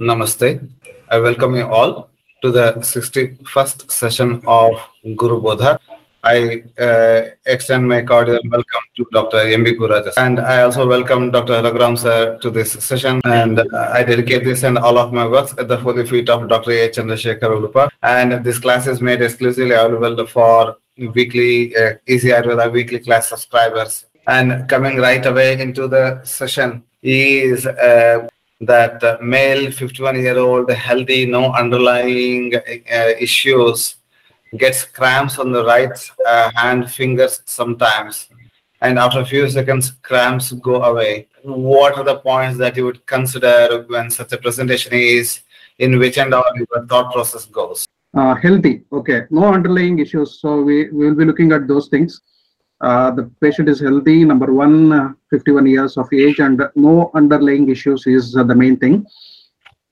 Namaste. I welcome you all to the 61st session of Guru Bodha. I uh, extend my cordial welcome to Dr. M.B. Gurajas. And I also welcome Dr. Raghuram sir to this session. And uh, I dedicate this and all of my works at the holy feet of Dr. A. Chandrasekhar Ulupa. And this class is made exclusively available for weekly, uh, Easy Ayurveda weekly class subscribers. And coming right away into the session is uh, that uh, male 51 year old healthy no underlying uh, issues gets cramps on the right uh, hand fingers sometimes. And after a few seconds cramps go away. What are the points that you would consider when such a presentation is? In which end our your thought process goes? Uh, healthy. Okay. No underlying issues. So we will be looking at those things uh, the patient is healthy number one uh, 51 years of age and no underlying issues is uh, the main thing.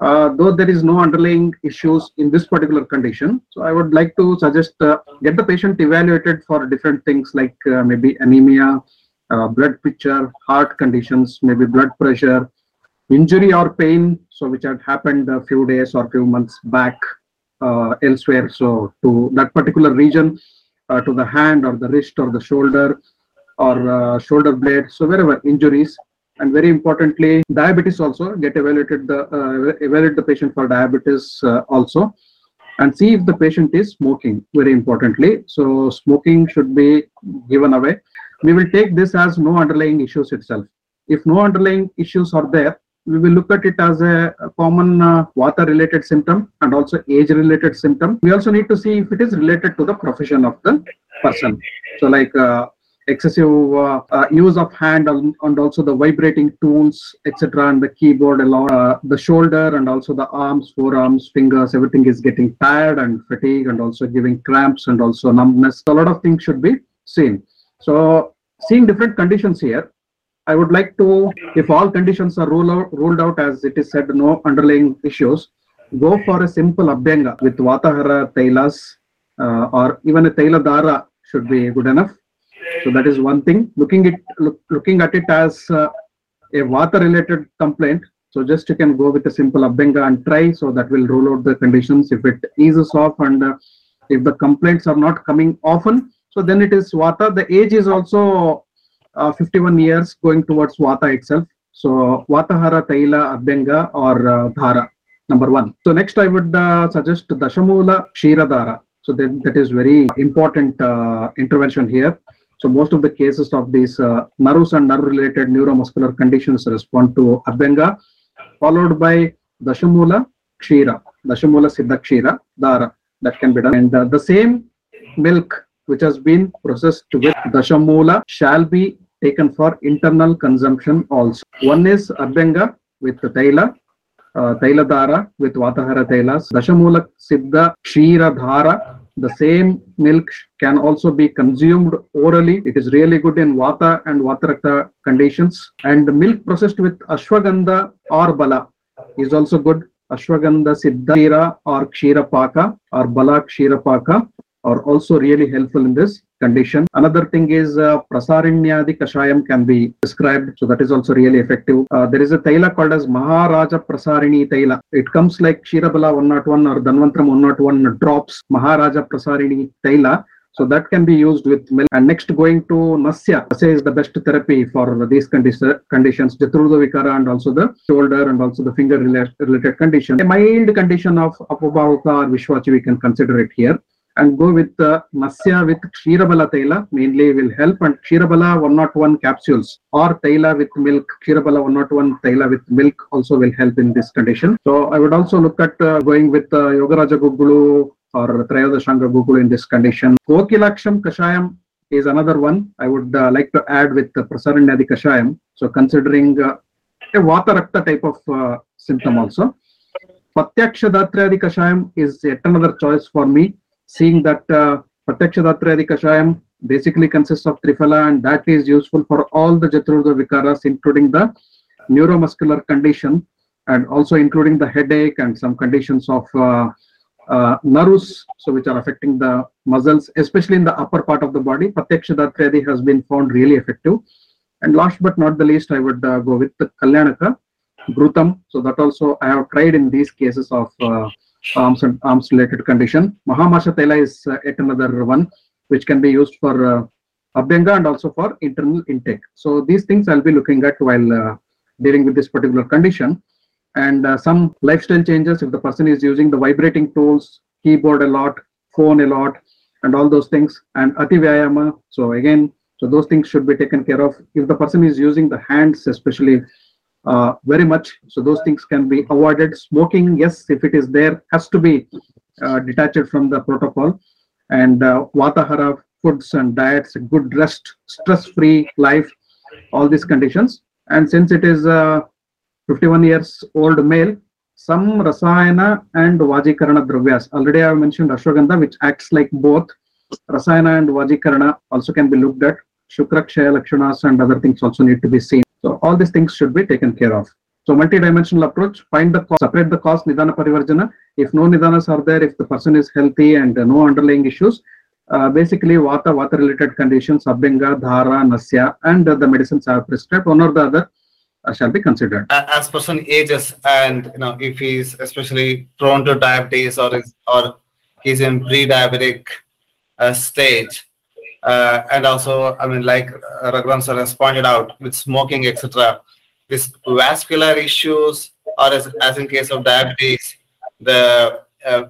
Uh, though there is no underlying issues in this particular condition so i would like to suggest uh, get the patient evaluated for different things like maybe anemia blood picture heart conditions maybe blood pressure injury or pain so which had happened a few days or few months back elsewhere. So to that particular region uh, to the hand or the wrist or the shoulder or uh, shoulder blade. So wherever injuries. And very importantly diabetes also get evaluated the uh, evaluate the patient for diabetes uh, also and see if the patient is smoking very importantly. So smoking should be given away. We will take this as no underlying issues itself. If no underlying issues are there we will look at it as a, a common uh, vata related symptom and also age related symptom. We also need to see if it is related to the profession of the person. So like uh, excessive uh, uh, use of hand and, and, also the vibrating tools etc and the keyboard along uh, the shoulder and also the arms forearms fingers everything is getting tired and fatigue and also giving cramps and also numbness. A lot of things should be seen. So seeing different conditions here I would like to, if all conditions are ruled out, ruled out as it is said, no underlying issues, go for a simple abhyanga with Vatahara Tailas uh, or even a Taila Dhara should be good enough. So that is one thing. Looking it look, looking at it as uh, a Vata related complaint. So just you can go with a simple abhyanga and try. So that will rule out the conditions. If it eases off and uh, if the complaints are not coming often, so then it is Vata. The age is also uh, 51 years going towards Vata itself. So Vatahara, Taila, Abhyanga or uh, Dhara, number one. So next I would uh, suggest Dashamula Kshiradhara. So that, that is very important uh, intervention here. So most of the cases of these uh, nerves and nerve related neuromuscular conditions respond to Abhyanga, followed by Dashamula Kshira, Dashamula Siddha Kshira, Dhara. That can be done. And uh, the same milk which has been processed with Dashamula shall be taken for internal consumption also. One is Abhyanga with the Taila, uh, Taila Dhara with Vatahara Tailas, Dashamula Siddha Kshira Dhara. The same milk can also be consumed orally. It is really good in Vata and Vatarakta conditions. And the milk processed with Ashwagandha or Bala is also good. Ashwagandha Siddha Kshira or Kshira Paka or Bala Kshira Paka are also really helpful in this condition. Another thing is uh, Prasarinyadi Kashayam can be prescribed. So that is also really effective. Uh, there is a Taila called as Maharaja Prasarini Taila. It comes like Kshirabala 101 or Dhanvantram 101 drops Maharaja Prasarini Taila. So that can be used with milk. And next going to Nasya. Nasya is the best therapy for these condi- conditions, Jatrudha Vikara and also the shoulder and also the finger related condition. A mild condition of Apabahuka or Vishwachi we can consider it here and go with uh, Nasya with Kshirabala Taila mainly will help and Kshirabala 101 capsules or Taila with milk, Kshirabala 101 Taila with milk also will help in this condition. So I would also look at uh, going with uh, Yogaraja Gugulu or Trayodashanga Gugulu in this condition. Kokilaksham Kashayam is another one I would uh, like to add with the Prasarinyadi Kashayam. So considering uh, a Vata Rakta type of uh, symptom also. Pathyaksha Dhatryadi Kashayam is yet another choice for me seeing that uh, Pathyaksha Kashayam basically consists of Triphala and that is useful for all the Jatrudha Vikaras, including the neuromuscular condition and also including the headache and some conditions of uh, uh, nerves, so which are affecting the muscles, especially in the upper part of the body. Pathyaksha has been found really effective. And last but not the least, I would uh, go with the Kalyanaka. Ghrutam. So that also I have tried in these cases of uh, arms and arms related condition. Mahamasha Taila is uh, yet another one which can be used for uh, Abhyanga and also for internal intake. So these things I'll be looking at while uh, dealing with this particular condition. And uh, some lifestyle changes if the person is using the vibrating tools, keyboard a lot, phone a lot, and all those things. And Ati Vyayama. So again, so those things should be taken care of. If the person is using the hands, especially uh, very much, so those things can be avoided. Smoking, yes, if it is there, has to be uh, detached from the protocol. And uh, Vatahara foods and diets, good rest, stress-free life, all these conditions. And since it is a 51 years old male, some rasayana and vajikarana dravyas. Already I have mentioned ashwagandha, which acts like both. Rasayana and vajikarana also can be looked at. Shukrakshaya lakshanas and other things also need to be seen. So all these things should be taken care of. So multi-dimensional approach, find the cause, separate the cause, nidana parivarjana. If no nidanas are there, if the person is healthy and no underlying issues, uh, basically vata, vata related conditions, abhyanga, dhara, nasya, and uh, the medicines are prescribed, one or the other uh, shall be considered. As person ages and, you know, if he's especially prone to diabetes or is, or he's in pre-diabetic uh, stage, uh, and also, I mean, like uh, Raghuram sir has pointed out, with smoking, etc., this vascular issues, or as, as in case of diabetes, the uh,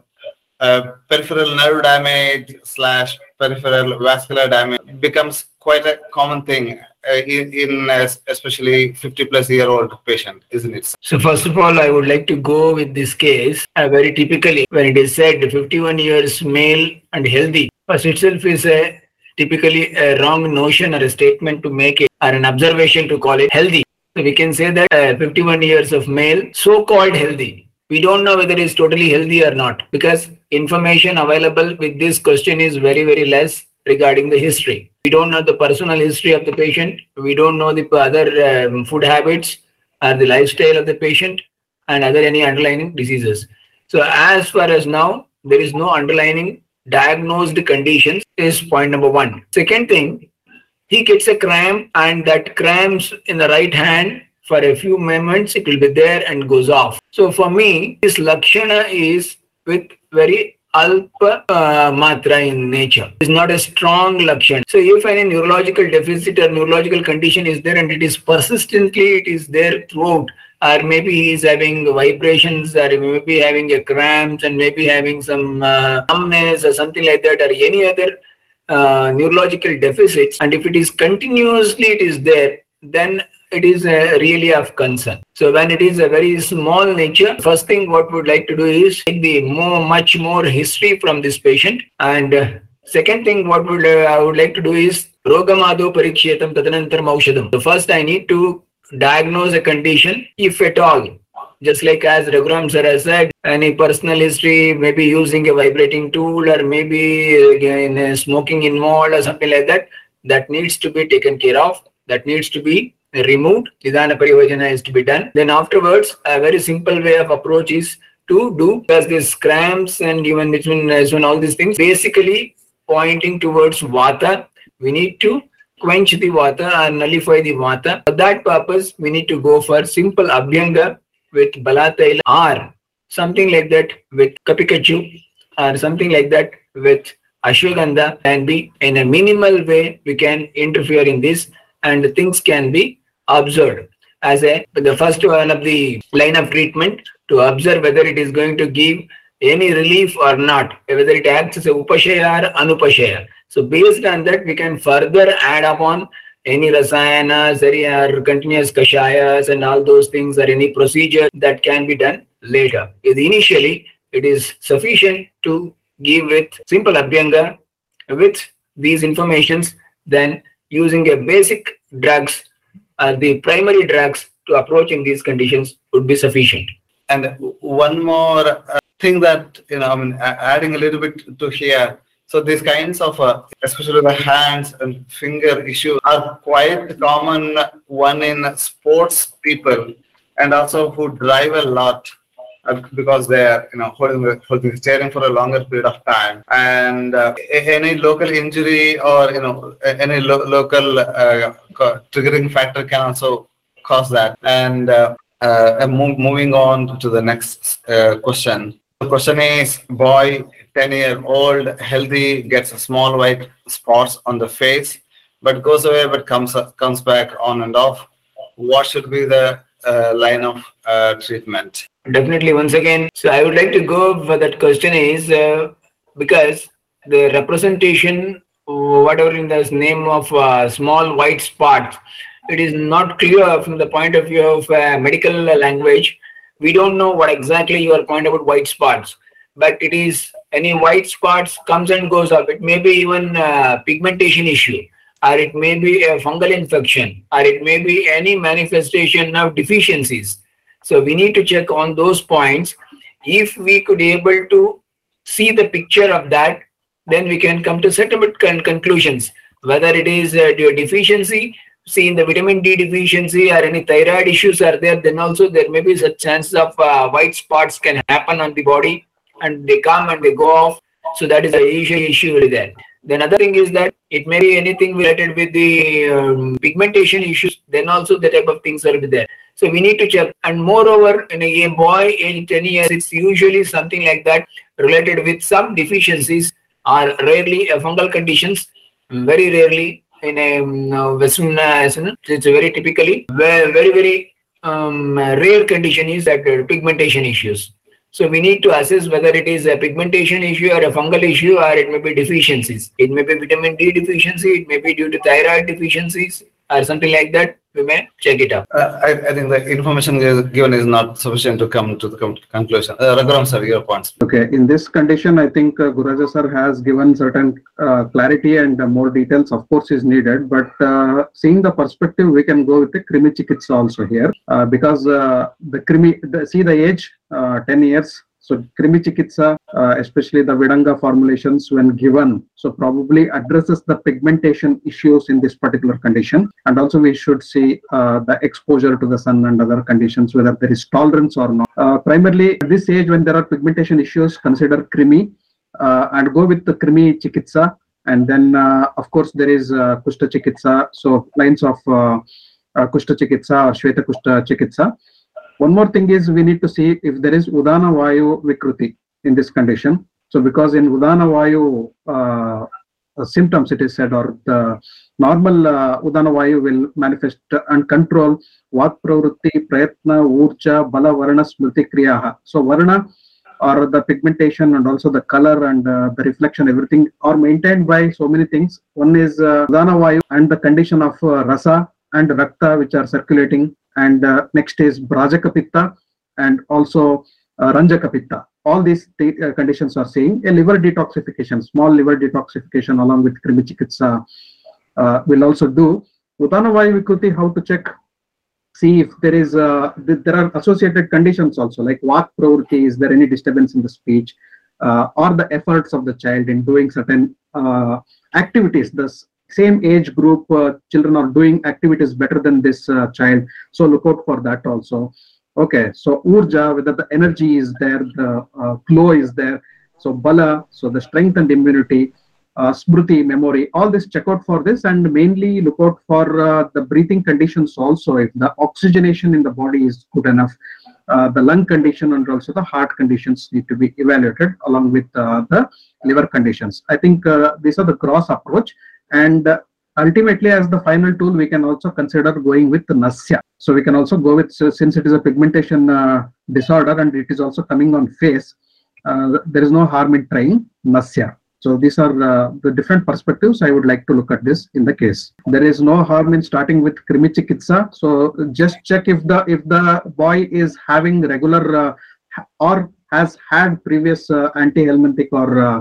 uh, peripheral nerve damage slash peripheral vascular damage becomes quite a common thing uh, in, in especially 50 plus year old patient, isn't it? So first of all, I would like to go with this case uh, very typically when it is said 51 years male and healthy. First itself is a typically a wrong notion or a statement to make it or an observation to call it healthy. So we can say that uh, 51 years of male, so-called healthy. We don't know whether it's totally healthy or not because information available with this question is very, very less regarding the history. We don't know the personal history of the patient. We don't know the other um, food habits or the lifestyle of the patient and other any underlying diseases. So as far as now, there is no underlying diagnosed conditions is point number one. Second thing, he gets a cramp and that cramps in the right hand for a few moments it will be there and goes off so for me this lakshana is with very alpa uh, matra in nature. It's not a strong lakshana so if any neurological deficit or neurological condition is there and it is persistently it is there throughout or maybe he is having vibrations or maybe having a cramps and maybe having some uh, numbness or something like that or any other uh, neurological deficits and if it is continuously it is there then it is uh, really of concern. So when it is a very small nature first thing what we would like to do is take the more much more history from this patient. And uh, second thing what would uh, i would like to do is rogamado parikshetam tadanantaram aushadam so first i need to diagnose a condition if at all. Just like as Raghuram sir has said, any personal history, maybe using a vibrating tool or maybe again, uh, smoking involved or something like that, that needs to be taken care of. That needs to be removed. Nidana Parivarjana is to be done. Then afterwards, a very simple way of approach is to do because these cramps and even between all these things basically pointing towards vata. We need to quench the vata and nullify the vata. For that purpose, we need to go for simple abhyanga with balataila or something like that with kapikachu or something like that with ashwagandha and be in a minimal way we can interfere in this and things can be observed as a the first one of the line of treatment to observe whether it is going to give any relief or not whether it acts as a upashaya or anupashaya so based on that we can further add upon any rasayanas or continuous kashayas and all those things or any procedure that can be done later. Initially, it is sufficient to give with simple abhyanga with these informations, then using a basic drugs or the primary drugs to approach in these conditions would be sufficient. And one more uh, thing that, you know, I mean, adding a little bit to here. So these kinds of, uh, especially the hands and finger issues are quite common one in sports people and also who drive a lot because they're, you know, holding, holding steering for a longer period of time. And uh, any local injury or, you know, any lo- local uh, triggering factor can also cause that. And uh, uh, move, moving on to the next uh, question. The question is, boy, 10 year old, healthy, gets small white spots on the face, but goes away, but comes comes back on and off. What should be the uh, line of treatment? Definitely, once again, so I would like to go for that question is uh, because the representation, whatever in the name of uh, small white spots, it is not clear from the point of view of uh, medical language. We don't know what exactly you are pointing about white spots, but it is any white spots comes and goes up. It may be even a pigmentation issue, or it may be a fungal infection, or it may be any manifestation of deficiencies. So we need to check on those points. If we could able to see the picture of that, then we can come to certain con- conclusions. Whether it is uh, deficiency, see in the vitamin D deficiency or any thyroid issues are there, then also there may be such chances of uh, white spots can happen on the body and they come and they go off. So that is a issue really there. Then other thing is that it may be anything related with the um, pigmentation issues. Then also the type of things will be there. So we need to check. And moreover, in a, a boy in 10 years, it's usually something like that related with some deficiencies or rarely uh, fungal conditions. Very rarely in a um, uh, Western, uh, it's very typically very, very um, rare condition is that uh, pigmentation issues. So we need to assess whether it is a pigmentation issue or a fungal issue or it may be deficiencies. It may be vitamin D deficiency, it may be due to thyroid deficiencies or something like that. We may check it out. Uh, I, I think the information given is not sufficient to come to the com- conclusion. Uh, Raghuram sir, your points. Okay, in this condition, I think uh, Gururaja sir has given certain uh, clarity and uh, more details, of course, is needed. But uh, seeing the perspective, we can go with the Krimi Chikitsa also here uh, because uh, the Krimi, the, see the age, uh, 10 years. So Krimi Chikitsa, uh, especially the Vidanga formulations when given, so probably addresses the pigmentation issues in this particular condition. And also we should see uh, the exposure to the sun and other conditions, whether there is tolerance or not. Uh, primarily at this age when there are pigmentation issues, consider Krimi uh, and go with the Krimi Chikitsa. And then uh, of course there is uh, Kushta Chikitsa. So lines of uh, Kushta Chikitsa or Shweta Kushta Chikitsa. One more thing is we need to see if there is Udana Vayu Vikruti in this condition. So because in Udana Vayu uh, uh, symptoms it is said or the normal uh, Udana Vayu will manifest and control Vak Pravrutti, Prayatna, Urja, Bala, Varna, Smriti, Kriyaha. So Varna or the pigmentation and also the color and uh, the reflection, everything are maintained by so many things. One is uh, Udana Vayu and the condition of uh, Rasa and Rakta which are circulating and uh, next is Bhrajaka Pitta and also uh, Ranjaka Pitta. All these th- uh, conditions are saying a liver detoxification, small liver detoxification along with Krimi Chikitsa uh, will also do. Udana Vayu how to check? See if there is, uh, th- there are associated conditions also like Vak Pravruti, is there any disturbance in the speech uh, or the efforts of the child in doing certain uh, activities. This same age group uh, children are doing activities better than this uh, child. So look out for that also. Okay so urja whether the energy is there the uh, glow is there so bala so the strength and immunity uh, smriti memory all this check out for this and mainly look out for uh, the breathing conditions also. If the oxygenation in the body is good enough uh, the lung condition and also the heart conditions need to be evaluated along with uh, the liver conditions. I think these are the gross approach and uh, ultimately as the final tool we can also consider going with nasya. So we can also go with since it is a pigmentation uh, disorder and it is also coming on face uh, there is no harm in trying nasya. So these are uh, the different perspectives i would like to look at this in the case. There is no harm in starting with krimi chikitsa. So just check if the if the boy is having regular uh, or has had previous uh, anti-helminthic or uh,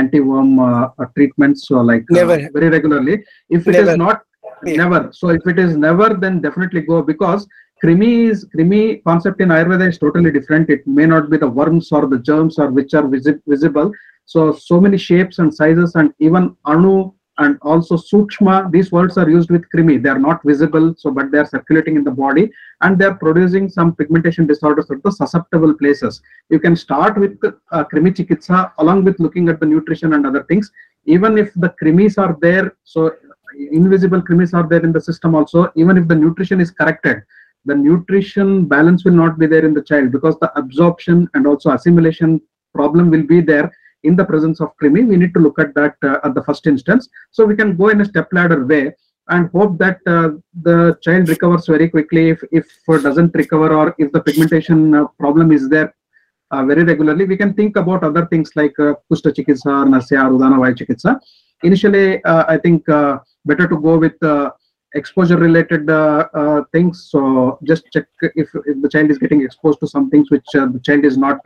anti-worm uh, treatments so like uh, Never. very regularly if it Never. is not Yeah. never so if it is never then definitely go because krimi is krimi concept in ayurveda is totally different it may not be the worms or the germs or which are visi- visible so so many shapes and sizes and even anu and also sukshma these words are used with krimi. They are not visible so but they are circulating in the body. And they are producing some pigmentation disorders at the susceptible places. You can start with uh, krimi chikitsa along with looking at the nutrition and other things. Even if the krimis are there so invisible krimis are there in the system also even if the nutrition is corrected the nutrition balance will not be there in the child because the absorption and also assimilation problem will be there in the presence of krimi. We need to look at that uh, at the first instance. So we can go in a step ladder way and hope that uh, the child recovers very quickly. If if uh, doesn't recover or if the pigmentation uh, problem is there uh, very regularly, we can think about other things like uh, Chikitsa or Nasya or Udana Chikitsa. Initially, uh, I think better to go with exposure related things. So just check if, if the child is getting exposed to some things which the child is not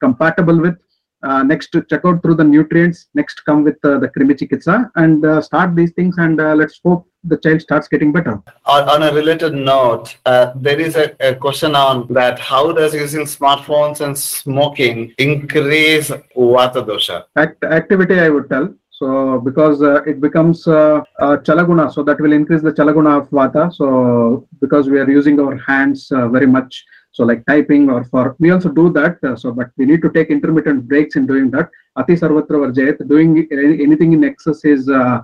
compatible with. Uh, next to check out through the nutrients. Next come with uh, the Krimi Chikitsa and uh, start these things and uh, let's hope the child starts getting better. On, on a related note, uh, there is a, a question on that how does using smartphones and smoking increase Vata dosha? Act, activity I would tell. So because uh, it becomes uh, uh, chalaguna, so that will increase the chalaguna of vata. So because we are using our hands uh, very much, so like typing or for we also do that. uh, so but we need to take intermittent breaks in doing that. Ati sarvatra varjayat. Doing anything in excess is uh,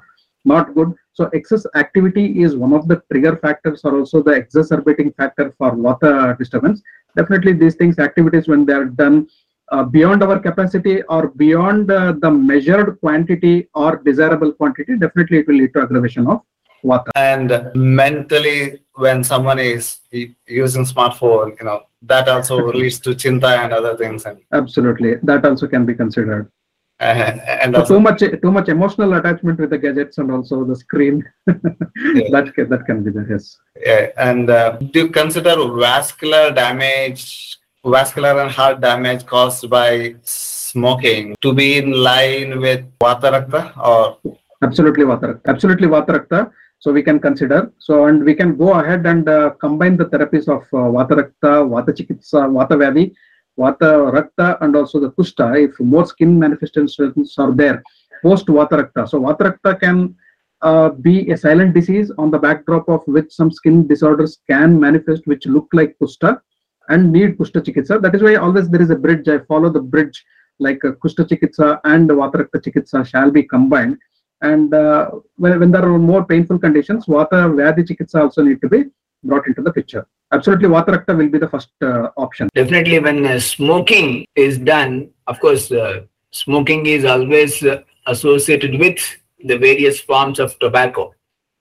not good. So excess activity is one of the trigger factors or also the exacerbating factor for vata disturbance. Definitely these things, activities when they are done uh, beyond our capacity or beyond uh, the measured quantity or desirable quantity, definitely it will lead to aggravation of vata. And mentally, when someone is using smartphone, you know, that also leads to chinta and other things. And, Absolutely, that also can be considered. and So also, too much, too much emotional attachment with the gadgets and also the screen. that can, that can be there. Yes. yeah, and uh, do you consider vascular damage, vascular and heart damage caused by smoking to be in line with Vata Rakta or Absolutely Vata Rakta. Absolutely Vata Rakta. So we can consider. So and we can go ahead and uh, combine the therapies of uh, Vata Rakta, Vata Chikitsa, Vata Vyadhi, Vata Rakta, and also the Kushta. If more skin manifestations are there post Vata Rakta. So Vata Rakta can uh, be a silent disease on the backdrop of which some skin disorders can manifest, which look like Kushta and need Kushta Chikitsa. That is why always there is a bridge. I follow the bridge like uh, Chikitsa and Vata Rakta Chikitsa shall be combined and uh, when, when there are more painful conditions, Vata Vyadhi Chikitsa also need to be brought into the picture. Absolutely, Vata Rakta will be the first uh, option. Definitely, when uh, smoking is done, of course, uh, smoking is always uh, associated with the various forms of tobacco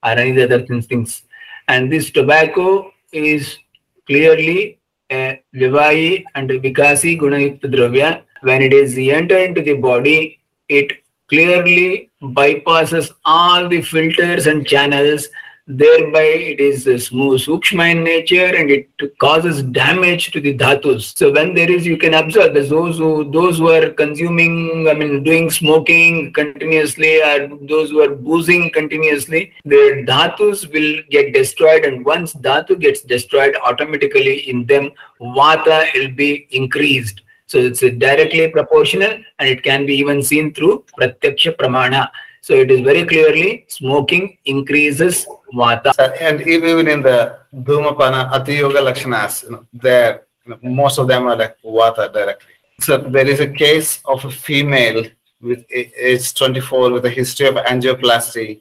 or any other things. And this tobacco is clearly a Vyavayi and Vikasi Gunayukta Dravya. When it is entered into the body, it clearly bypasses all the filters and channels. Thereby it is smooth sukshma in nature and it causes damage to the dhatus. So when there is you can observe those who those who are consuming i mean doing smoking continuously or those who are boozing continuously their dhatus will get destroyed and once dhatu gets destroyed automatically in them vata will be increased so it's directly proportional and it can be even seen through pratyaksha pramana so it is very clearly smoking increases vata. and even in the Dhumapana Ati Yoga Lakshanas, you know, there you know, most of them are like Vata directly. So there is a case of a female with age 24 with a history of angioplasty,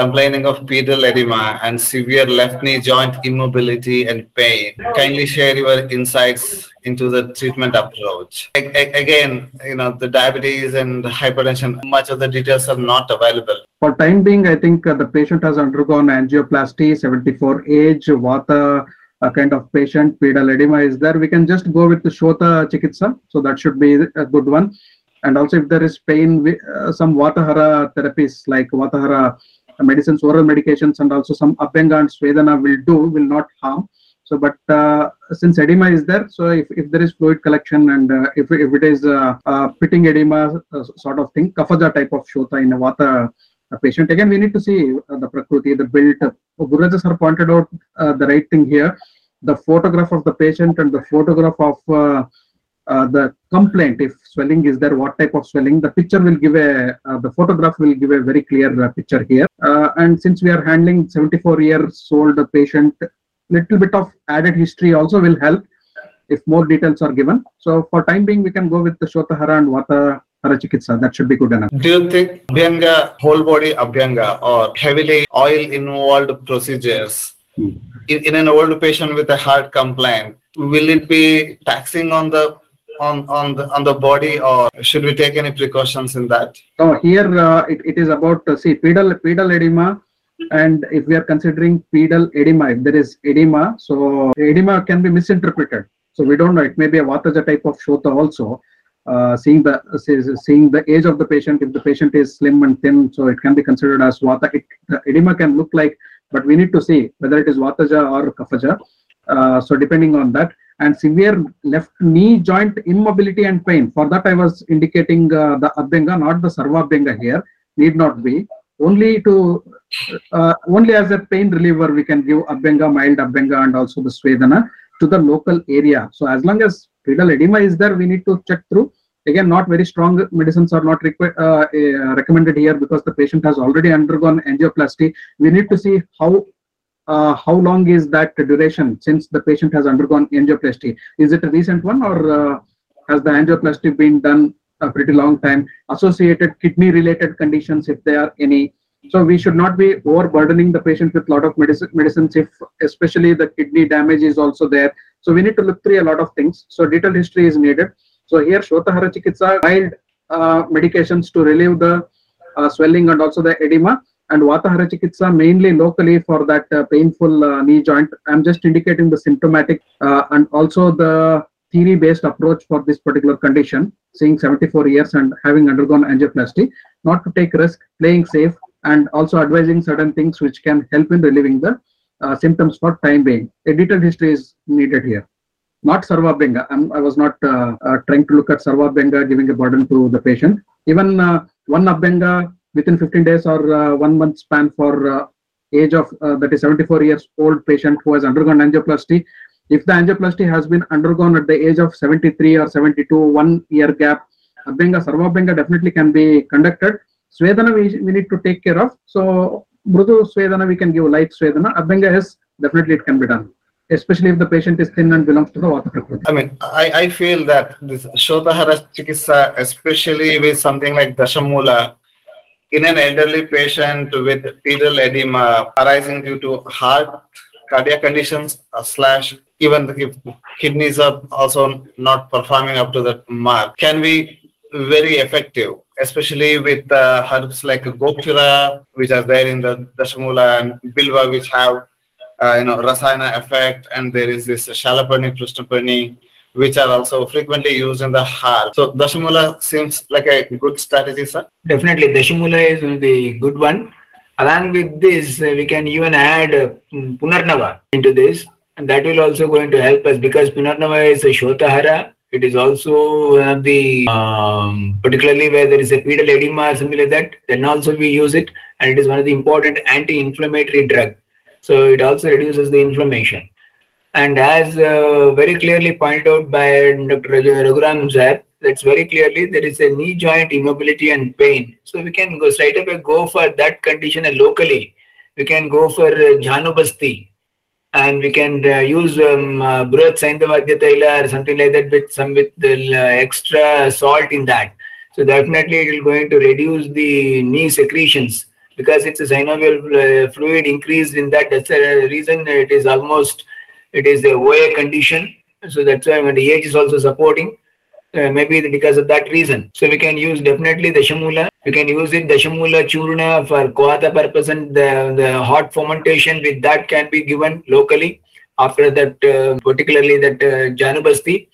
complaining of pedal edema and severe left knee joint immobility and pain. Kindly share your insights into the treatment approach. A- a- Again, you know, the diabetes and hypertension, much of the details are not available. For time being, I think uh, the patient has undergone angioplasty, 74 age, Vata a kind of patient, pedal edema is there. We can just go with the Shota Chikitsa. So that should be a good one. And also if there is pain, uh, some Vatahara therapies like Vatahara medicines, oral medications, and also some Abhyanga and Svedana will do, will not harm. So, but uh, since edema is there, so if, if there is fluid collection and uh, if, if it is uh, uh, pitting edema uh, sort of thing, Kaphaja type of Shota in a Vata uh, patient, again, we need to see uh, the Prakriti, the built. Uh, Gururaja sir pointed out uh, the right thing here. The photograph of the patient and the photograph of uh, the complaint, if swelling is there, what type of swelling, the picture will give a, uh, the photograph will give a very clear uh, picture here. Uh, and since we are handling 74 years old patient, little bit of added history also will help if more details are given. So for time being, we can go with the Shotahara and Vata Chikitsa. That should be good enough. Do you think Abhyanga, whole body Abhyanga or heavily oil involved procedures in, in an old patient with a heart complaint, will it be taxing on the on on the on the body, or should we take any precautions in that? So here uh, it, it is about uh, see pedal pedal edema, and if we are considering pedal edema, if there is edema, so edema can be misinterpreted. So we don't know. It may be a vataja type of shota also. Uh, seeing the seeing the age of the patient, if the patient is slim and thin, so it can be considered as vata. It, the edema can look like, but we need to see whether it is vataja or kaphaja. Uh, so depending on that, and severe left knee joint immobility and pain. For that, I was indicating uh, the abhyanga, not the sarvabhyanga here. Need not be only to uh, only as a pain reliever we can give abhyanga, mild abhyanga, and also the swedana to the local area. So as long as pedal edema is there, we need to check through. Again, not very strong medicines are not uh, uh, recommended here because the patient has already undergone angioplasty. We need to see how uh, how long is that duration since the patient has undergone angioplasty? Is it a recent one or uh, has the angioplasty been done a pretty long time? Associated kidney related conditions, if there are any. So we should not be overburdening the patient with a lot of medicine, medicines if especially the kidney damage is also there. So we need to look through a lot of things. So detailed history is needed. So here Shotahara Chikitsa mild uh, medications to relieve the uh, swelling and also the edema and Vatahara Chikitsa mainly locally for that uh, painful uh, knee joint. I'm just indicating the symptomatic uh, and also the theory based approach for this particular condition, seeing 74 years and having undergone angioplasty, not to take risk, playing safe, and also advising certain things which can help in relieving the uh, symptoms for time being. A detailed history is needed here. Not Sarvabhyanga. I'm, I was not uh, uh, trying to look at Sarvabhyanga giving a burden to the patient. Even one Abhyanga within 15 days or uh, one month span for uh, age of uh, that is 74 years old patient who has undergone angioplasty. If the angioplasty has been undergone at the age of 73 or 72 one year gap abhyanga sarvabhyanga definitely can be conducted. Swedana we, we need to take care of. So mrudu swedana we can give light swedana abhyanga is definitely it can be done especially if the patient is thin and belongs to the vata prakriti. I mean, I, I feel that this Shotahara Chikitsa, especially with something like Dashamula, in an elderly patient with pedal edema arising due to heart cardiac conditions uh, slash even the kidneys are also not performing up to the mark can be very effective especially with uh, herbs like gokshura which are there in the dashamula and bilva which have uh, you know rasayana effect. And there is this shalaparni prushniparni which are also frequently used in the heart. So Dashamula seems like a good strategy, sir. Definitely, Dashamula is the good one. Along with this, uh, we can even add uh, Punarnava into this, and that will also going to help us because Punarnava is a Shotahara. It is also one of the, um, particularly where there is a pedal edema or something like that, then also we use it, and it is one of the important anti-inflammatory drug. So it also reduces the inflammation. And as uh, very clearly pointed out by Dr. Raghuram sir, that's very clearly there is a knee joint immobility and pain. So we can go straight away go for that condition locally. We can go for uh, Janubasti and we can uh, use um, uh, Bruhat Taila or something like that with some with the uh, extra salt in that. So definitely it will going to reduce the knee secretions because it's a synovial uh, fluid increased in that. That's the reason it is almost it is the OA condition. So that's why when the age is also supporting, uh, maybe because of that reason. So we can use definitely Dashamula. We can use it, Dashamula Churna for Kwatha purpose and the, the hot fermentation with that can be given locally after that, uh, particularly that uh, Janubasti.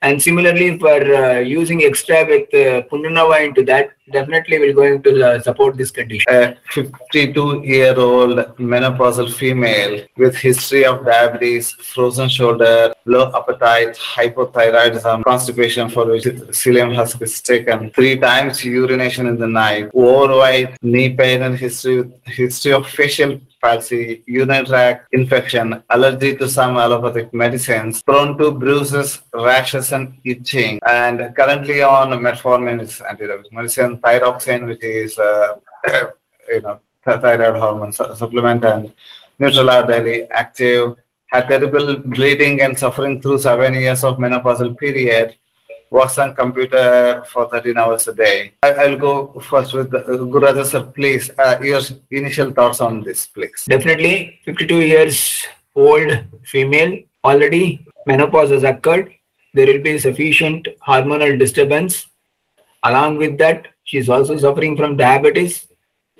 And similarly, for uh, using extra with uh, Punarnava into that, definitely we're going to uh, support this condition. A 52-year-old menopausal female with history of diabetes, frozen shoulder, low appetite, hypothyroidism, constipation for which psyllium husk is taken, three times urination in the night, overweight, knee pain and history, history of facial palsy, urinary tract infection, allergy to some allopathic medicines, prone to bruises, rashes, and itching, and currently on metformin, is antidiabetic medicine, thyroxine, which is uh, you know thyroid hormone supplement, and Nutrela daily active. Had terrible bleeding and suffering through seven years of menopausal period works on computer for 13 hours a day. I, will go first with uh, Gururaja sir, please. Uh, your initial thoughts on this, please. Definitely, 52 years old female, already menopause has occurred. There will be sufficient hormonal disturbance. Along with that, she is also suffering from diabetes.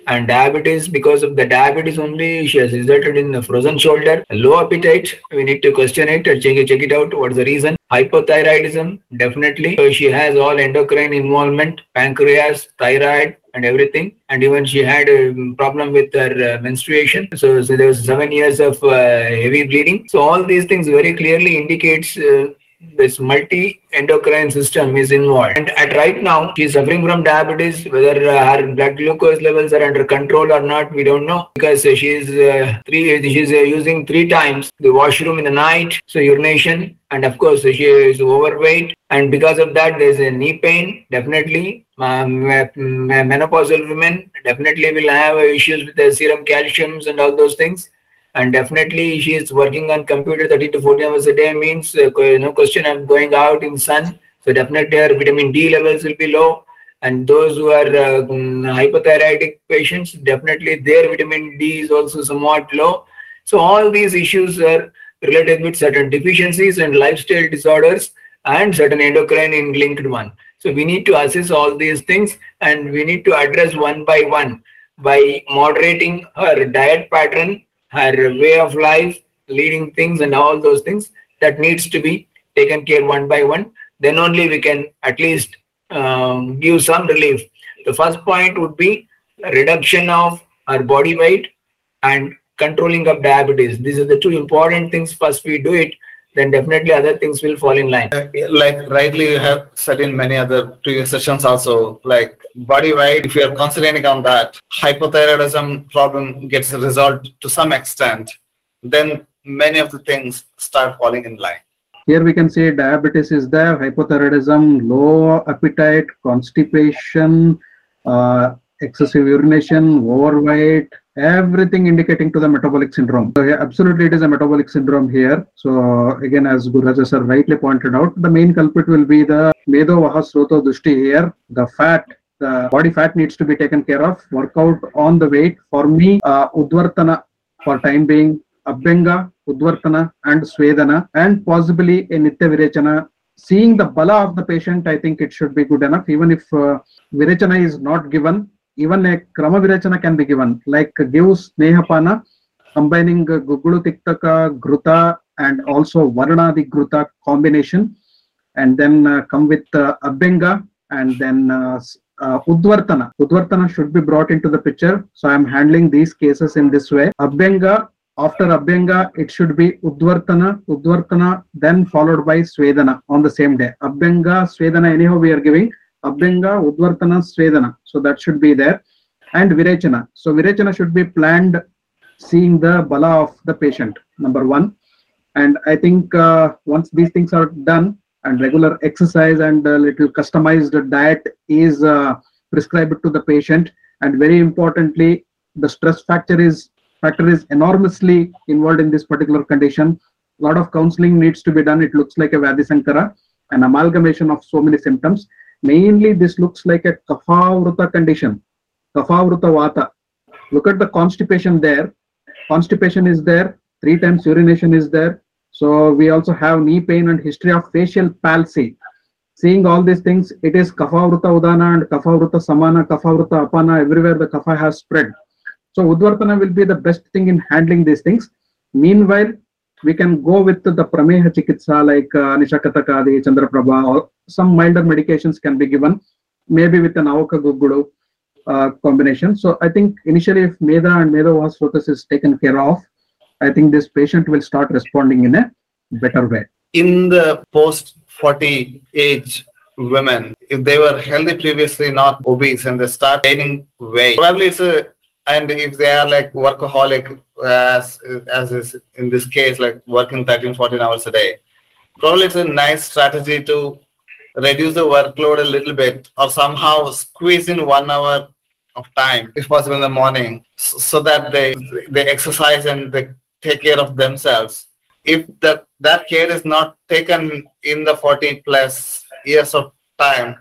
And diabetes, because of the diabetes only, she has resulted in a frozen shoulder, low appetite. We need to question it check it, check it out. What's the reason? Hypothyroidism, definitely. So she has all endocrine involvement, pancreas, thyroid, and everything. And even she had a problem with her uh, menstruation. So, so there was seven years of uh, heavy bleeding. So all these things very clearly indicates uh, this multi-endocrine system is involved. And at right now, she's suffering from diabetes. Whether uh, her blood glucose levels are under control or not, we don't know because uh, she's uh, three. She's uh, using three times the washroom in the night, so urination, and of course she is overweight. And because of that, there's a knee pain. Definitely, um, menopausal women definitely will have issues with the serum calciums and all those things and definitely she is working on computer 30 to 40 hours a day means uh, no question of going out in sun. So definitely her vitamin d levels will be low. And those who are uh, hypothyroidic patients definitely their vitamin d is also somewhat low. So all these issues are related with certain deficiencies and lifestyle disorders and certain endocrine linked one. So we need to assess all these things and we need to address one by one by moderating her diet pattern her way of life, leading things, and all those things that needs to be taken care one by one. Then only we can at least um, give some relief. The first point would be reduction of our body weight and controlling of diabetes. These are the two important things. First, we do it, then definitely other things will fall in line. Like rightly you have said in many other previous sessions also, like body weight, if you are concentrating on that, hypothyroidism problem gets resolved to some extent, then many of the things start falling in line. Here we can say diabetes is there, hypothyroidism, low appetite, constipation, uh, excessive urination, overweight, everything indicating to the metabolic syndrome. So yeah, absolutely it is a metabolic syndrome here. So again, as Guru sir rightly pointed out, the main culprit will be the Medo Vahasroto Dushti here, the fat the body fat needs to be taken care of. Workout on the weight. For me, uh, Udvartana for time being, Abhyanga, Udvartana and Swedana and possibly a Nitya Virechana. Seeing the bala of the patient, I think it should be good enough. Even if uh, Virechana is not given, even a Krama Virechana can be given, like gives Snehapana, combining Gugulu Tiktaka, Gruta and also Varnadi Gruta combination and then uh, come with uh, Abhyanga and then uh, uh, Udvartana. Udvartana should be brought into the picture. So I'm handling these cases in this way. Abhyanga, after Abhyanga, it should be Udvartana, Udvartana, then followed by Swedana on the same day. Abhyanga, Swedana, anyhow we are giving. Abhyanga, Udvartana, Swedana. So that should be there. And Virechana. So Virechana should be planned seeing the bala of the patient, number one. And I think uh, once these things are done, and regular exercise and a little customized diet is uh, prescribed to the patient. And very importantly the stress factor is factor is enormously involved in this particular condition. A lot of counseling needs to be done. It looks like a Sankara, an amalgamation of so many symptoms. Mainly this looks like a kaphavruta condition kaphavruta vata. Look at the constipation there. Constipation is there. Three times urination is there so we also have knee pain and history of facial palsy. Seeing all these things, it is Kaphavruta Udana and Kaphavruta Samana, Kaphavruta Apana, everywhere the Kapha has spread. So Udvartana will be the best thing in handling these things. Meanwhile, we can go with the Prameha Chikitsa like uh, Nishakatakadi, Chandraprabha, or some milder medications can be given, maybe with an Avaka Gugulu uh, combination. So I think initially if Meda and Meda Vasrotas is taken care of, I think this patient will start responding in a better way. In the post 40 age women, if they were healthy previously, not obese, and they start gaining weight, probably it's a and if they are like workaholic as as is in this case like working 13 14 hours a day probably it's a nice strategy to reduce the workload a little bit or somehow squeeze in one hour of time if possible in the morning so that they they exercise and they take care of themselves. If that, that care is not taken in the 14 plus years of time,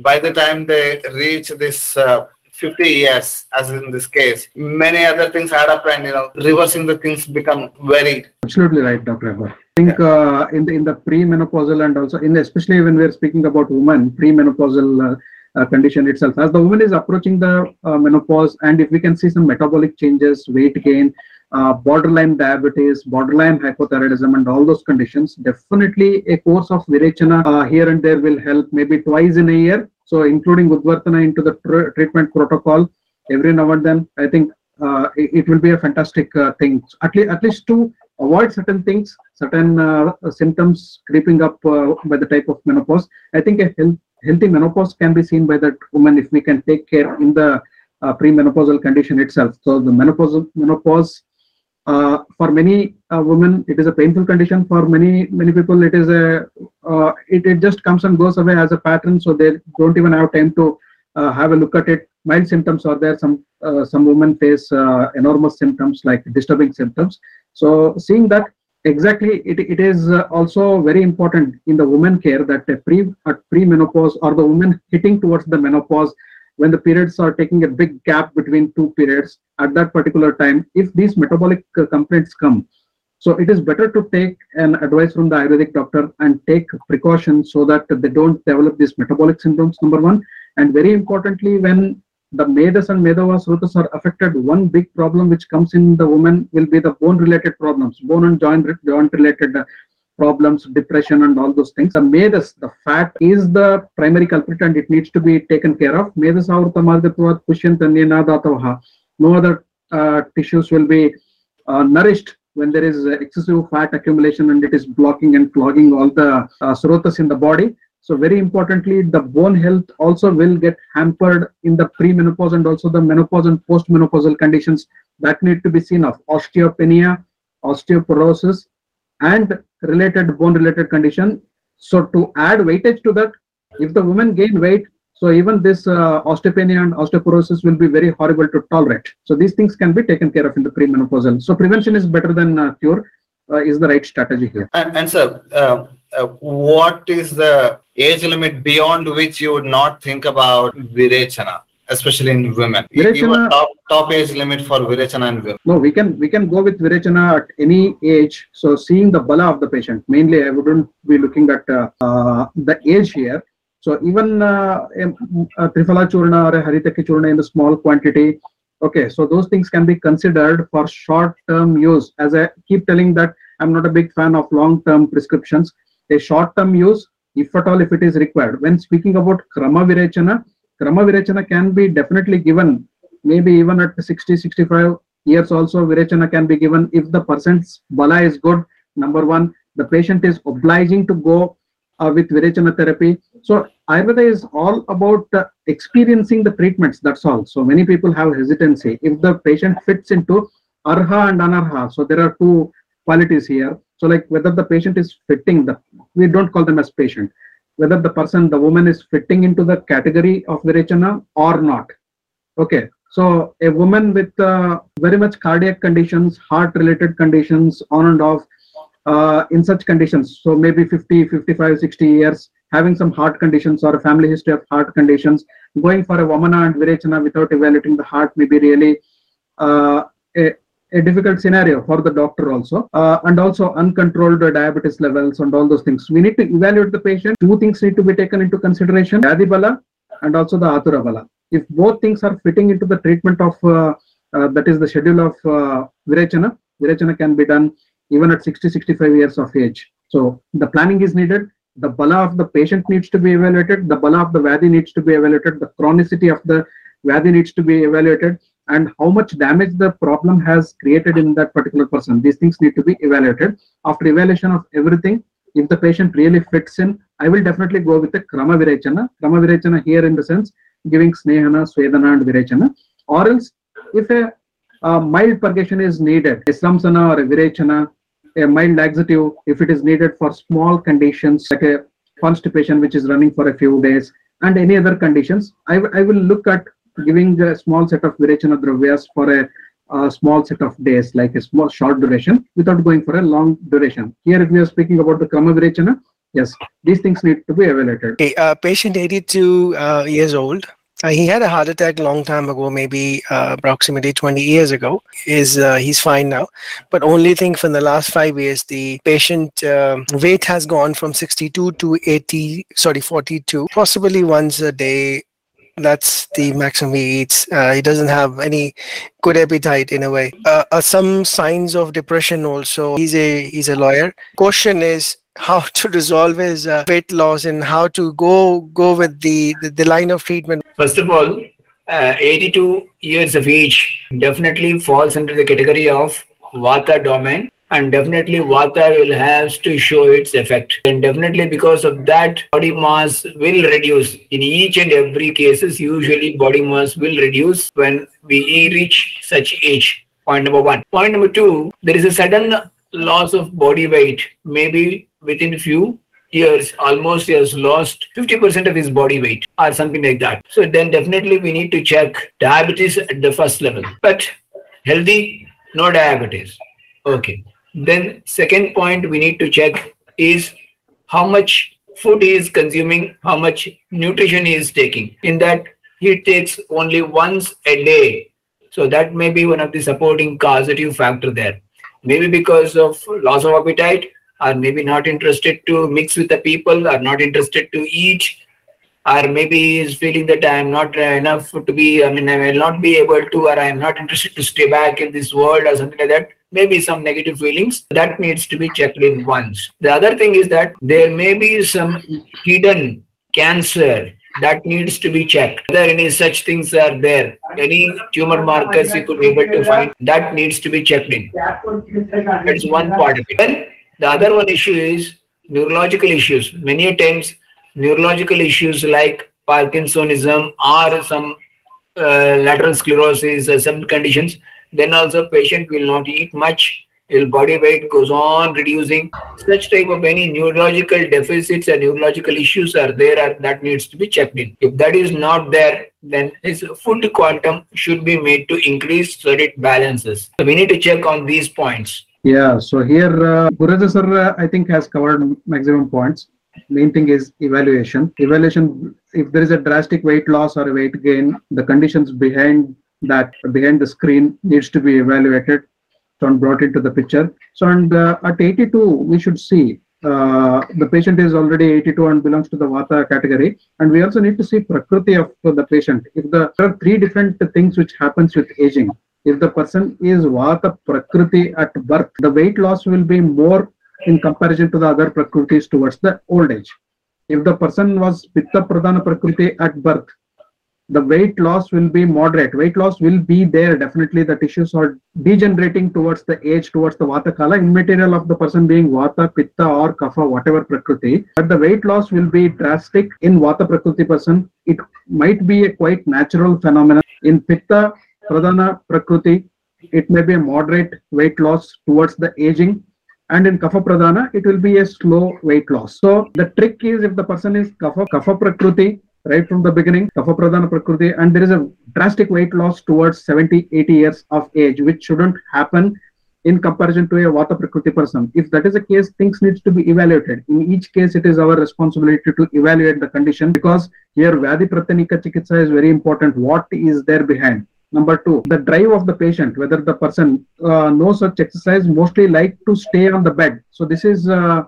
by the time they reach this uh, 50 years, as in this case, many other things add up and, you know, reversing the things become very Absolutely right, Dr. Abha. I think uh, in the in the premenopausal and also in the, especially when we're speaking about women premenopausal uh, uh, condition itself, as the woman is approaching the uh, menopause, and if we can see some metabolic changes, weight gain, uh, borderline diabetes, borderline hypothyroidism, and all those conditions, definitely a course of Virechana uh, here and there will help. Maybe twice in a year. So including Udvartana into the tr- treatment protocol every now and then. I think uh, it, it will be a fantastic uh, thing. At least at least to avoid certain things, certain uh, symptoms creeping up by the type of menopause. I think a health, healthy menopause can be seen by that woman if we can take care in the premenopausal condition itself. So the menopause, menopause for many uh, women, it is a painful condition. For many many people, it is a uh, it, it just comes and goes away as a pattern. So they don't even have time to uh, have a look at it. Mild symptoms are there. Some uh, some women face uh, enormous symptoms like disturbing symptoms. So seeing that exactly, it, it is uh, also very important in the woman care that a pre at or the woman hitting towards the menopause when the periods are taking a big gap between two periods at that particular time, if these metabolic uh, complaints come, so it is better to take an advice from the Ayurvedic doctor and take precautions so that they don't develop these metabolic syndromes, number one. And very importantly, when the Medas and Medovaha Srotas are affected, one big problem which comes in the woman will be the bone related problems, bone and joint, joint related uh, problems, depression, and all those things. The Medas, the fat, is the primary culprit and it needs to be taken care of. Medas avrtamadipavad pushyantanyena No other uh, tissues will be uh, nourished when there is excessive fat accumulation and it is blocking and clogging all the uh, srotas in the body. So very importantly, the bone health also will get hampered in the premenopause and also the menopause and postmenopausal conditions that need to be seen of osteopenia, osteoporosis, and related bone related condition. So to add weightage to that, if the woman gain weight, so even this uh, osteopenia and osteoporosis will be very horrible to tolerate. So these things can be taken care of in the premenopausal. So prevention is better than uh, cure. Uh, is the right strategy here. And, and sir, uh, uh, what is the age limit beyond which you would not think about Virechana, especially in women? Virechana- top, top age limit for Virechana in women. No, we can we can go with Virechana at any age. So seeing the bala of the patient, mainly I wouldn't be looking at uh, uh, the age here. So even uh, a, a Triphala Churna or a Haritaki Churna in a small quantity, okay, so those things can be considered for short-term use. As I keep telling that I'm not a big fan of long-term prescriptions. A short-term use, if at all, if it is required. When speaking about Krama Virechana, Krama Virechana can be definitely given, maybe even at 60, 65 years also, Virechana can be given if the person's bala is good. Number one, the patient is obliging to go uh, with Virechana therapy. So Ayurveda is all about uh, experiencing the treatments. That's all. So many people have hesitancy. If the patient fits into Arha and Anarha, so there are two qualities here. So like whether the patient is fitting the, we don't call them as patient, whether the person, the woman is fitting into the category of Virechana or not. Okay. So a woman with uh, very much cardiac conditions, heart related conditions on and off, uh, in such conditions, so maybe 50, 55, 60 years, having some heart conditions or a family history of heart conditions, going for a Vamana and Virechana without evaluating the heart may be really uh, a, a difficult scenario for the doctor also. Uh, and also uncontrolled diabetes levels and all those things. We need to evaluate the patient. Two things need to be taken into consideration, Bala and also the Atura Bala. If both things are fitting into the treatment of, uh, uh, that is the schedule of uh, Virechana, Virechana can be done even at 60, 65 years of age. So the planning is needed. The bala of the patient needs to be evaluated. The bala of the Vyadhi needs to be evaluated. The chronicity of the Vyadhi needs to be evaluated. And how much damage the problem has created in that particular person. These things need to be evaluated. After evaluation of everything, if the patient really fits in, I will definitely go with the Krama Virechana. Krama Virechana here in the sense giving Snehana, Swedana, and Virechana. Or else, if a uh, mild purgation is needed, a Sramsana or a Virechana, a mild laxative, if it is needed for small conditions like a constipation which is running for a few days and any other conditions, I will look at giving a small set of Virechana Dravyas for a, a small set of days, like a small short duration, without going for a long duration. Here, if we are speaking about the Krama Virechana, yes, these things need to be evaluated. Okay, uh, patient 82 uh, years old, Uh, he had a heart attack long time ago, maybe uh, approximately 20 years ago. Is uh, he's fine now, but only thing from the last five years, the patient uh, weight has gone from 62 to 80, sorry, 42, possibly once a day. That's the maximum he eats. Uh, he doesn't have any good appetite in a way. Uh, uh, some signs of depression also. He's a he's a lawyer. Question is how to resolve his uh, weight loss and how to go go with the, the, the line of treatment First of all, uh, 82 years of age definitely falls under the category of Vata domain. And definitely Vata will have to show its effect. And definitely because of that, body mass will reduce. In each and every cases, usually body mass will reduce when we reach such age. Point number one. Point number two, there is a sudden loss of body weight. Maybe within few years, almost he has lost 50% of his body weight or something like that. So then definitely we need to check diabetes at the first level. But healthy, no diabetes. Okay. Then second point we need to check is how much food he is consuming, how much nutrition he is taking. In that he takes only once a day. So that may be one of the supporting causative factor there. Maybe because of loss of appetite, or maybe not interested to mix with the people, or not interested to eat, or maybe is feeling that I am not enough to be, I mean, I will not be able to, or I am not interested to stay back in this world, or something like that. Maybe some negative feelings that needs to be checked in once. The other thing is that there may be some hidden cancer that needs to be checked. Whether any such things are there, any tumor markers you could be able to find, that needs to be checked in. That's one part of it. Then the other one issue is neurological issues. Many times, neurological issues like Parkinsonism or some uh, lateral sclerosis or some conditions, then also patient will not eat much. His body weight goes on reducing. Such type of any neurological deficits and neurological issues are there are, that needs to be checked in. If that is not there, then his food quantum should be made to increase so that it balances. So we need to check on these points. Yeah, so here uh, sir, uh, I think has covered maximum points. Main thing is evaluation. Evaluation, if there is a drastic weight loss or weight gain, the conditions behind that, behind the screen needs to be evaluated and brought into the picture. So, and uh, at 82, we should see uh, the patient is already 82 and belongs to the Vata category. And we also need to see Prakriti of the patient. If the, there are three different things which happens with aging if the person is vata prakriti at birth the weight loss will be more in comparison to the other prakritis towards the old age if the person was pitta pradhana prakriti at birth the weight loss will be moderate. Weight loss will be there. Definitely the tissues are degenerating towards the age towards the vata kala immaterial of the person being vata pitta or kapha whatever prakriti. But the weight loss will be drastic in vata prakriti person. It might be a quite natural phenomenon. In pitta pradhana prakriti, it may be a moderate weight loss towards the aging. And in kapha pradhana, it will be a slow weight loss. So the trick is if the person is kapha, kapha prakriti, right from the beginning, kapha pradhana prakriti, and there is a drastic weight loss towards 70, 80 years of age, which shouldn't happen in comparison to a vata prakriti person. If that is the case, things needs to be evaluated. In each case, it is our responsibility to evaluate the condition because here Vyadhi Pratyanika Chikitsa is very important. What is there behind? Number two, the drive of the patient, whether the person uh, knows such exercise, mostly like to stay on the bed. So this is uh,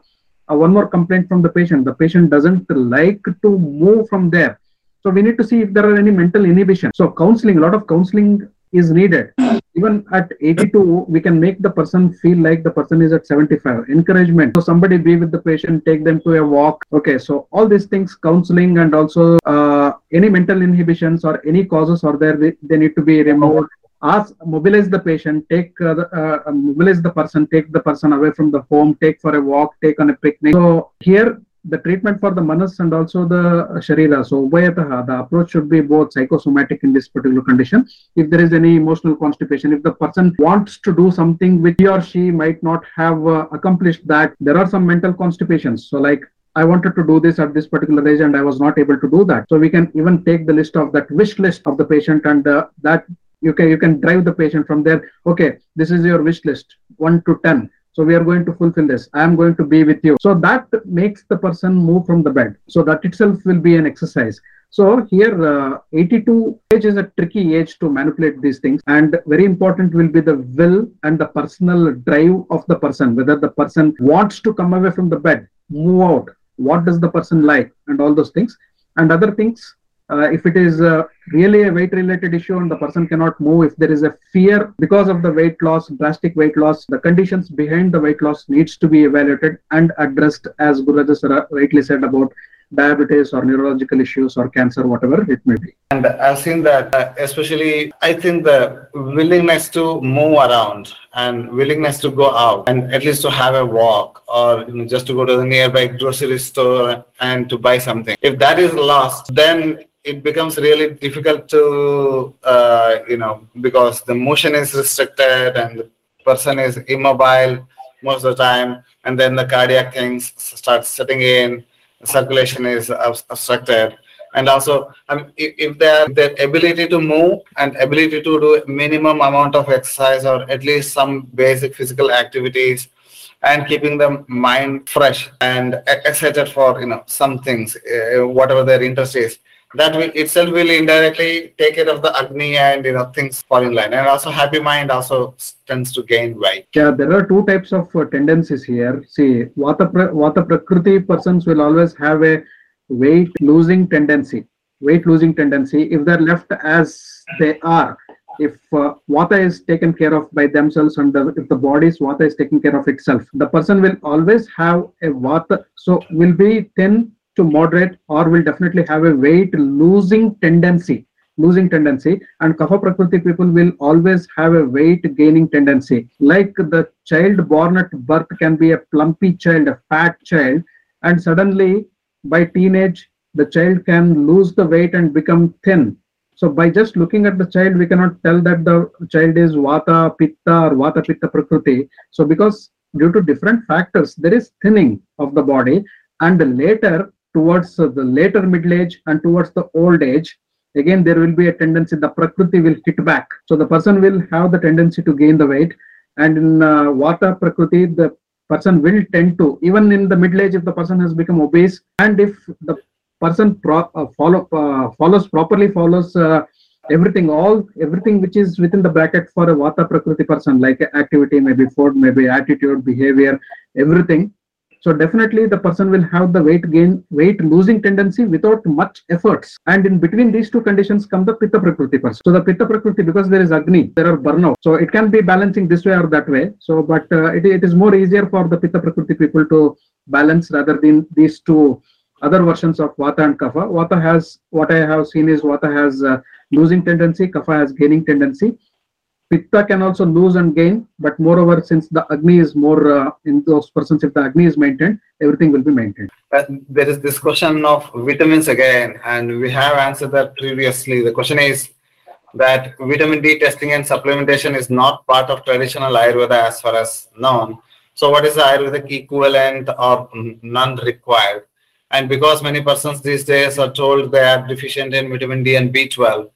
one more complaint from the patient. The patient doesn't like to move from there. So we need to see if there are any mental inhibition. So counseling, a lot of counseling is needed. Even at 82, we can make the person feel like the person is at 75. Encouragement. So somebody be with the patient, take them to a walk. Okay, so all these things, counseling and also uh, any mental inhibitions or any causes are there, they, they need to be removed. Ask, mobilize the patient, take uh, the, uh, mobilize the person, take the person away from the home, take for a walk, take on a picnic. So here the treatment for the manas and also the sharira. So ubhayataha, the approach should be both psychosomatic in this particular condition. If there is any emotional constipation, if the person wants to do something which he or she might not have uh, accomplished that, there are some mental constipations. So like I wanted to do this at this particular age and I was not able to do that. So we can even take the list of that wish list of the patient and uh, that you can you can drive the patient from there. Okay, this is your wish list, one to ten so we are going to fulfill this. I am going to be with you. So that makes the person move from the bed. So that itself will be an exercise. So here, uh, 82 age is a tricky age to manipulate these things, and very important will be the will and the personal drive of the person. Whether the person wants to come away from the bed, move out, what does the person like, and all those things, and other things. Uh, if it is uh, really a weight related issue and the person cannot move, if there is a fear because of the weight loss, drastic weight loss, the conditions behind the weight loss needs to be evaluated and addressed, as Guru Sara rightly said about diabetes or neurological issues or cancer, whatever it may be. And I've seen that, uh, especially, I think the willingness to move around and willingness to go out and at least to have a walk or you know, just to go to the nearby grocery store and to buy something. If that is lost, then it becomes really difficult to, uh, you know, because the motion is restricted and the person is immobile most of the time, and then the cardiac things start setting in circulation is obstructed. And also um, if, if their their ability to move and ability to do minimum amount of exercise or at least some basic physical activities and keeping the mind fresh and excited for you know some things uh, whatever their interest is that will itself will indirectly take care of the agni and you know things fall in line. And also happy mind also tends to gain weight. Yeah there are two types of uh, tendencies here. See vata pra- vata prakriti persons will always have a weight losing tendency weight losing tendency. If they're left as they are if uh, vata is taken care of by themselves and the, if the body's vata is taking care of itself the person will always have a vata so will be thin to moderate or will definitely have a weight losing tendency losing tendency. And kapha prakriti people will always have a weight gaining tendency. Like the child born at birth can be a plumpy child a fat child and suddenly by teenage the child can lose the weight and become thin. So by just looking at the child we cannot tell that the child is vata pitta or vata pitta prakriti. So because due to different factors there is thinning of the body. And later towards the later middle age and towards the old age again there will be a tendency the prakriti will hit back. So the person will have the tendency to gain the weight. And in uh, vata prakriti the person will tend to even in the middle age if the person has become obese and if the person pro- uh, follow uh, follows properly follows uh, everything all everything which is within the bracket for a vata prakriti person like activity maybe food maybe attitude behavior everything so definitely the person will have the weight gain, weight losing tendency without much efforts. And in between these two conditions come the Pitta Prakriti person. So the Pitta Prakriti, because there is Agni, there are burnout. So it can be balancing this way or that way. So, but uh, it, it is more easier for the Pitta Prakriti people to balance rather than these two other versions of Vata and Kapha. Vata has, what I have seen is Vata has uh, losing tendency, Kapha has gaining tendency. Pitta can also lose and gain, but moreover, since the Agni is more uh, in those persons, if the Agni is maintained, everything will be maintained. Uh, there is this question of vitamins again, and we have answered that previously. The question is that vitamin D testing and supplementation is not part of traditional Ayurveda as far as known. So, what is the Ayurvedic equivalent or none required? And because many persons these days are told they are deficient in vitamin D and B12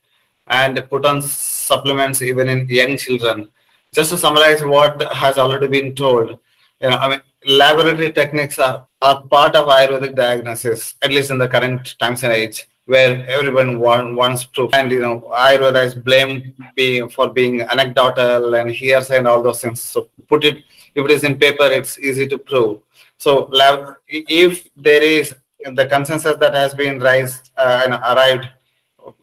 and put on supplements even in young children. Just to summarize what has already been told, you know, I mean, laboratory techniques are, are part of Ayurvedic diagnosis, at least in the current times and age, where everyone want, wants proof. And, you know, Ayurveda is blamed being, for being anecdotal and hearsay and all those things. So put it, if it is in paper, it's easy to prove. So lab, if there is the consensus that has been raised uh, and arrived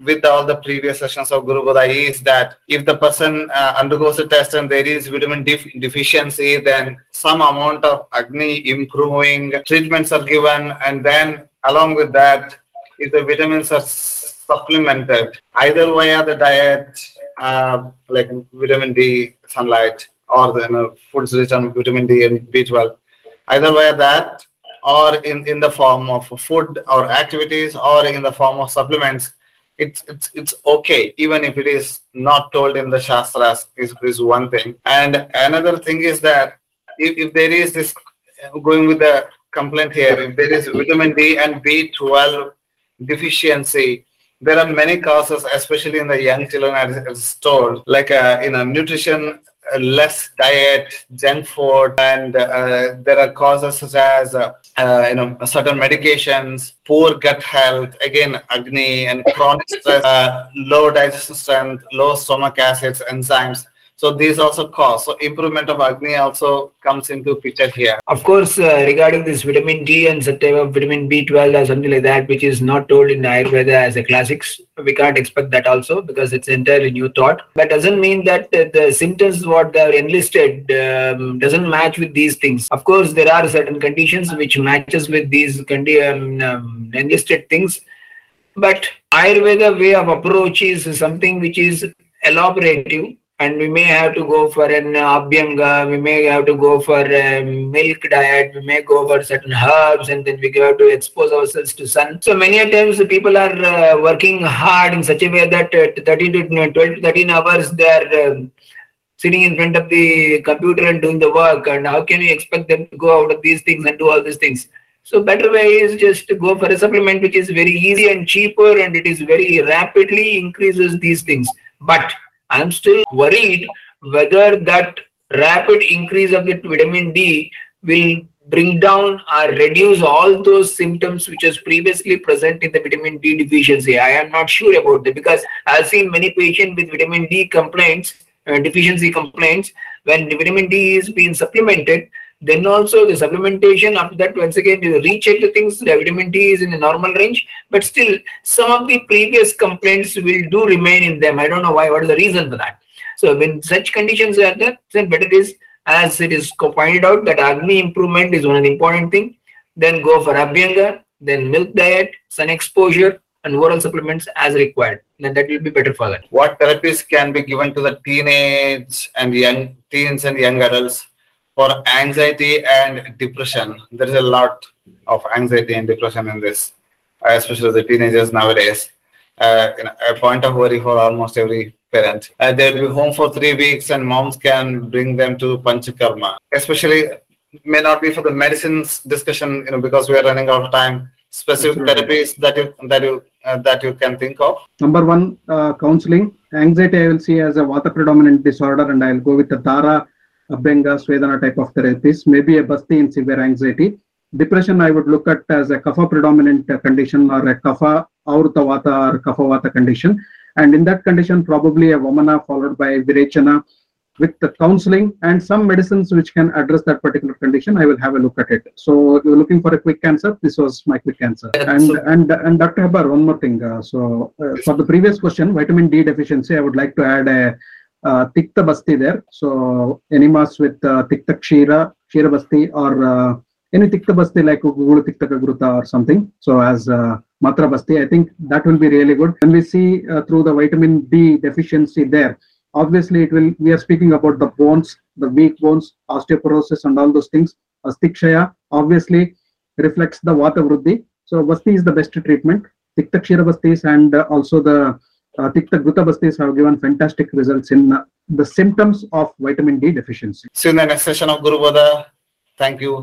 with all the previous sessions of Guru Bodha is that if the person uh, undergoes a test and there is vitamin D deficiency, then some amount of Agni improving treatments are given, and then along with that, if the vitamins are supplemented either via the diet, uh, like vitamin D, sunlight, or the you know, foods rich on vitamin D and B12, either via that or in, in the form of food or activities or in the form of supplements it's it's it's okay even if it is not told in the shastras is, is one thing. And another thing is that if, if there is this going with the complaint here if there is vitamin d and b12 deficiency there are many causes especially in the young children as told like uh, in a nutrition uh, less diet, junk food, and uh, there are causes such as uh, uh, you know certain medications, poor gut health, again Agni and chronic stress, uh, low digestion strength, low stomach acids, enzymes. So these also cause. So improvement of Agni also comes into picture here. Of course, uh, regarding this vitamin D and some vitamin B12 or something like that, which is not told in Ayurveda as a classics, we can't expect that also because it's entirely new thought. That doesn't mean that uh, the symptoms what they are enlisted um, doesn't match with these things. Of course, there are certain conditions which matches with these condi- um, um, enlisted things, but Ayurveda way of approach is something which is elaborative and we may have to go for an abhyanga, we may have to go for a milk diet, we may go for certain herbs, and then we have to expose ourselves to sun. So many times people are uh, working hard in such a way that uh, 13 to 12 to 13 hours they are um, sitting in front of the computer and doing the work. And how can you expect them to go out of these things and do all these things? So better way is just to go for a supplement which is very easy and cheaper and it is very rapidly increases these things. But I'm still worried whether that rapid increase of the vitamin D will bring down or reduce all those symptoms which was previously present in the vitamin D deficiency. I am not sure about that because I've seen many patients with vitamin D complaints, uh, deficiency complaints, when vitamin D is being supplemented, then also the supplementation after that once again you recheck the things the vitamin d is in the normal range but still some of the previous complaints will do remain in them. I don't know why what is the reason for that. So when such conditions are there then better is as it is pointed out that agni improvement is one of the important thing. Then go for abhyanga then milk diet sun exposure and oral supplements as required. Then that will be better for that. What therapies can be given to the teenage and young teens and young adults for anxiety and depression? There is a lot of anxiety and depression in this, uh, especially the teenagers nowadays. Uh, a point of worry for almost every parent. Uh, they'll be home for three weeks, and moms can bring them to Panchakarma. Especially, may not be for the medicines discussion, you know, because we are running out of time. Specific Absolutely. therapies that you that you uh, that you can think of. Number one, uh, counseling. Anxiety, I will see as a vata predominant disorder, and I'll go with the Dhara, Abhyanga, Svedana type of therapies. Maybe a Basti in severe anxiety. Depression, I would look at as a Kapha predominant condition or a Kapha Avruta Vata or Kapha Vata condition. And in that condition, probably a Vamana followed by Virechana with the counseling and some medicines which can address that particular condition. I will have a look at it. So you're looking for a quick answer. This was my quick answer. And So- and and Dr. Hebbar, one more thing. Uh, so uh, for the previous question, vitamin D deficiency, I would like to add a Tikta Basti there. So enemas with uh, Tikta Kshira, Kshira Basti or uh, any Tikta Basti like Gugulu Tiktaka Ghruta or something. So as uh, Matra Basti, I think that will be really good. When we see uh, through the vitamin D deficiency there, obviously it will, we are speaking about the bones, the weak bones, osteoporosis and all those things. Asthikshaya obviously reflects the Vata Vruddhi. So Basti is the best treatment. Tikta Kshira Bastis and uh, also the uh, Tikta Gruta Bastis have given fantastic results in uh, the symptoms of vitamin D deficiency. See you in the next session of Guru Bodha. Thank you.